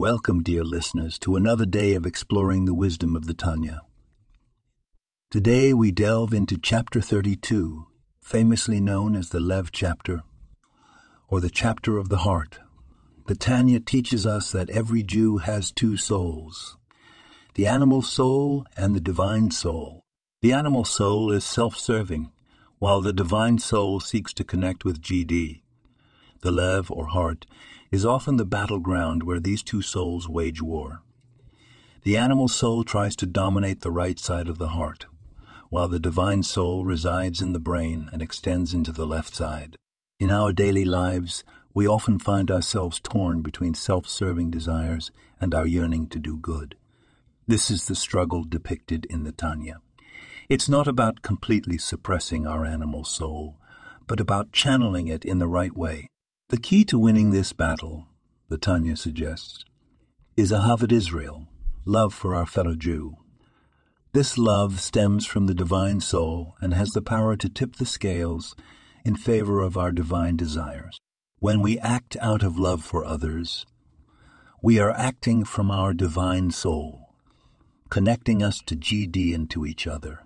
Welcome, dear listeners, to another day of exploring the wisdom of the Tanya. Today we delve into chapter 32, famously known as the Lev chapter, or the chapter of the heart. The Tanya teaches us that every Jew has two souls the animal soul and the divine soul. The animal soul is self serving, while the divine soul seeks to connect with GD. The Lev, or heart, is often the battleground where these two souls wage war. The animal soul tries to dominate the right side of the heart, while the divine soul resides in the brain and extends into the left side. In our daily lives, we often find ourselves torn between self serving desires and our yearning to do good. This is the struggle depicted in the Tanya. It's not about completely suppressing our animal soul, but about channeling it in the right way. The key to winning this battle, the Tanya suggests, is Ahavat Israel, love for our fellow Jew. This love stems from the divine soul and has the power to tip the scales in favor of our divine desires. When we act out of love for others, we are acting from our divine soul, connecting us to GD and to each other.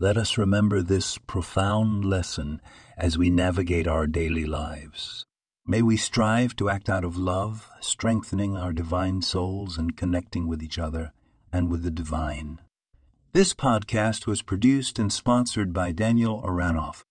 Let us remember this profound lesson as we navigate our daily lives. May we strive to act out of love, strengthening our divine souls and connecting with each other and with the divine. This podcast was produced and sponsored by Daniel Aranoff.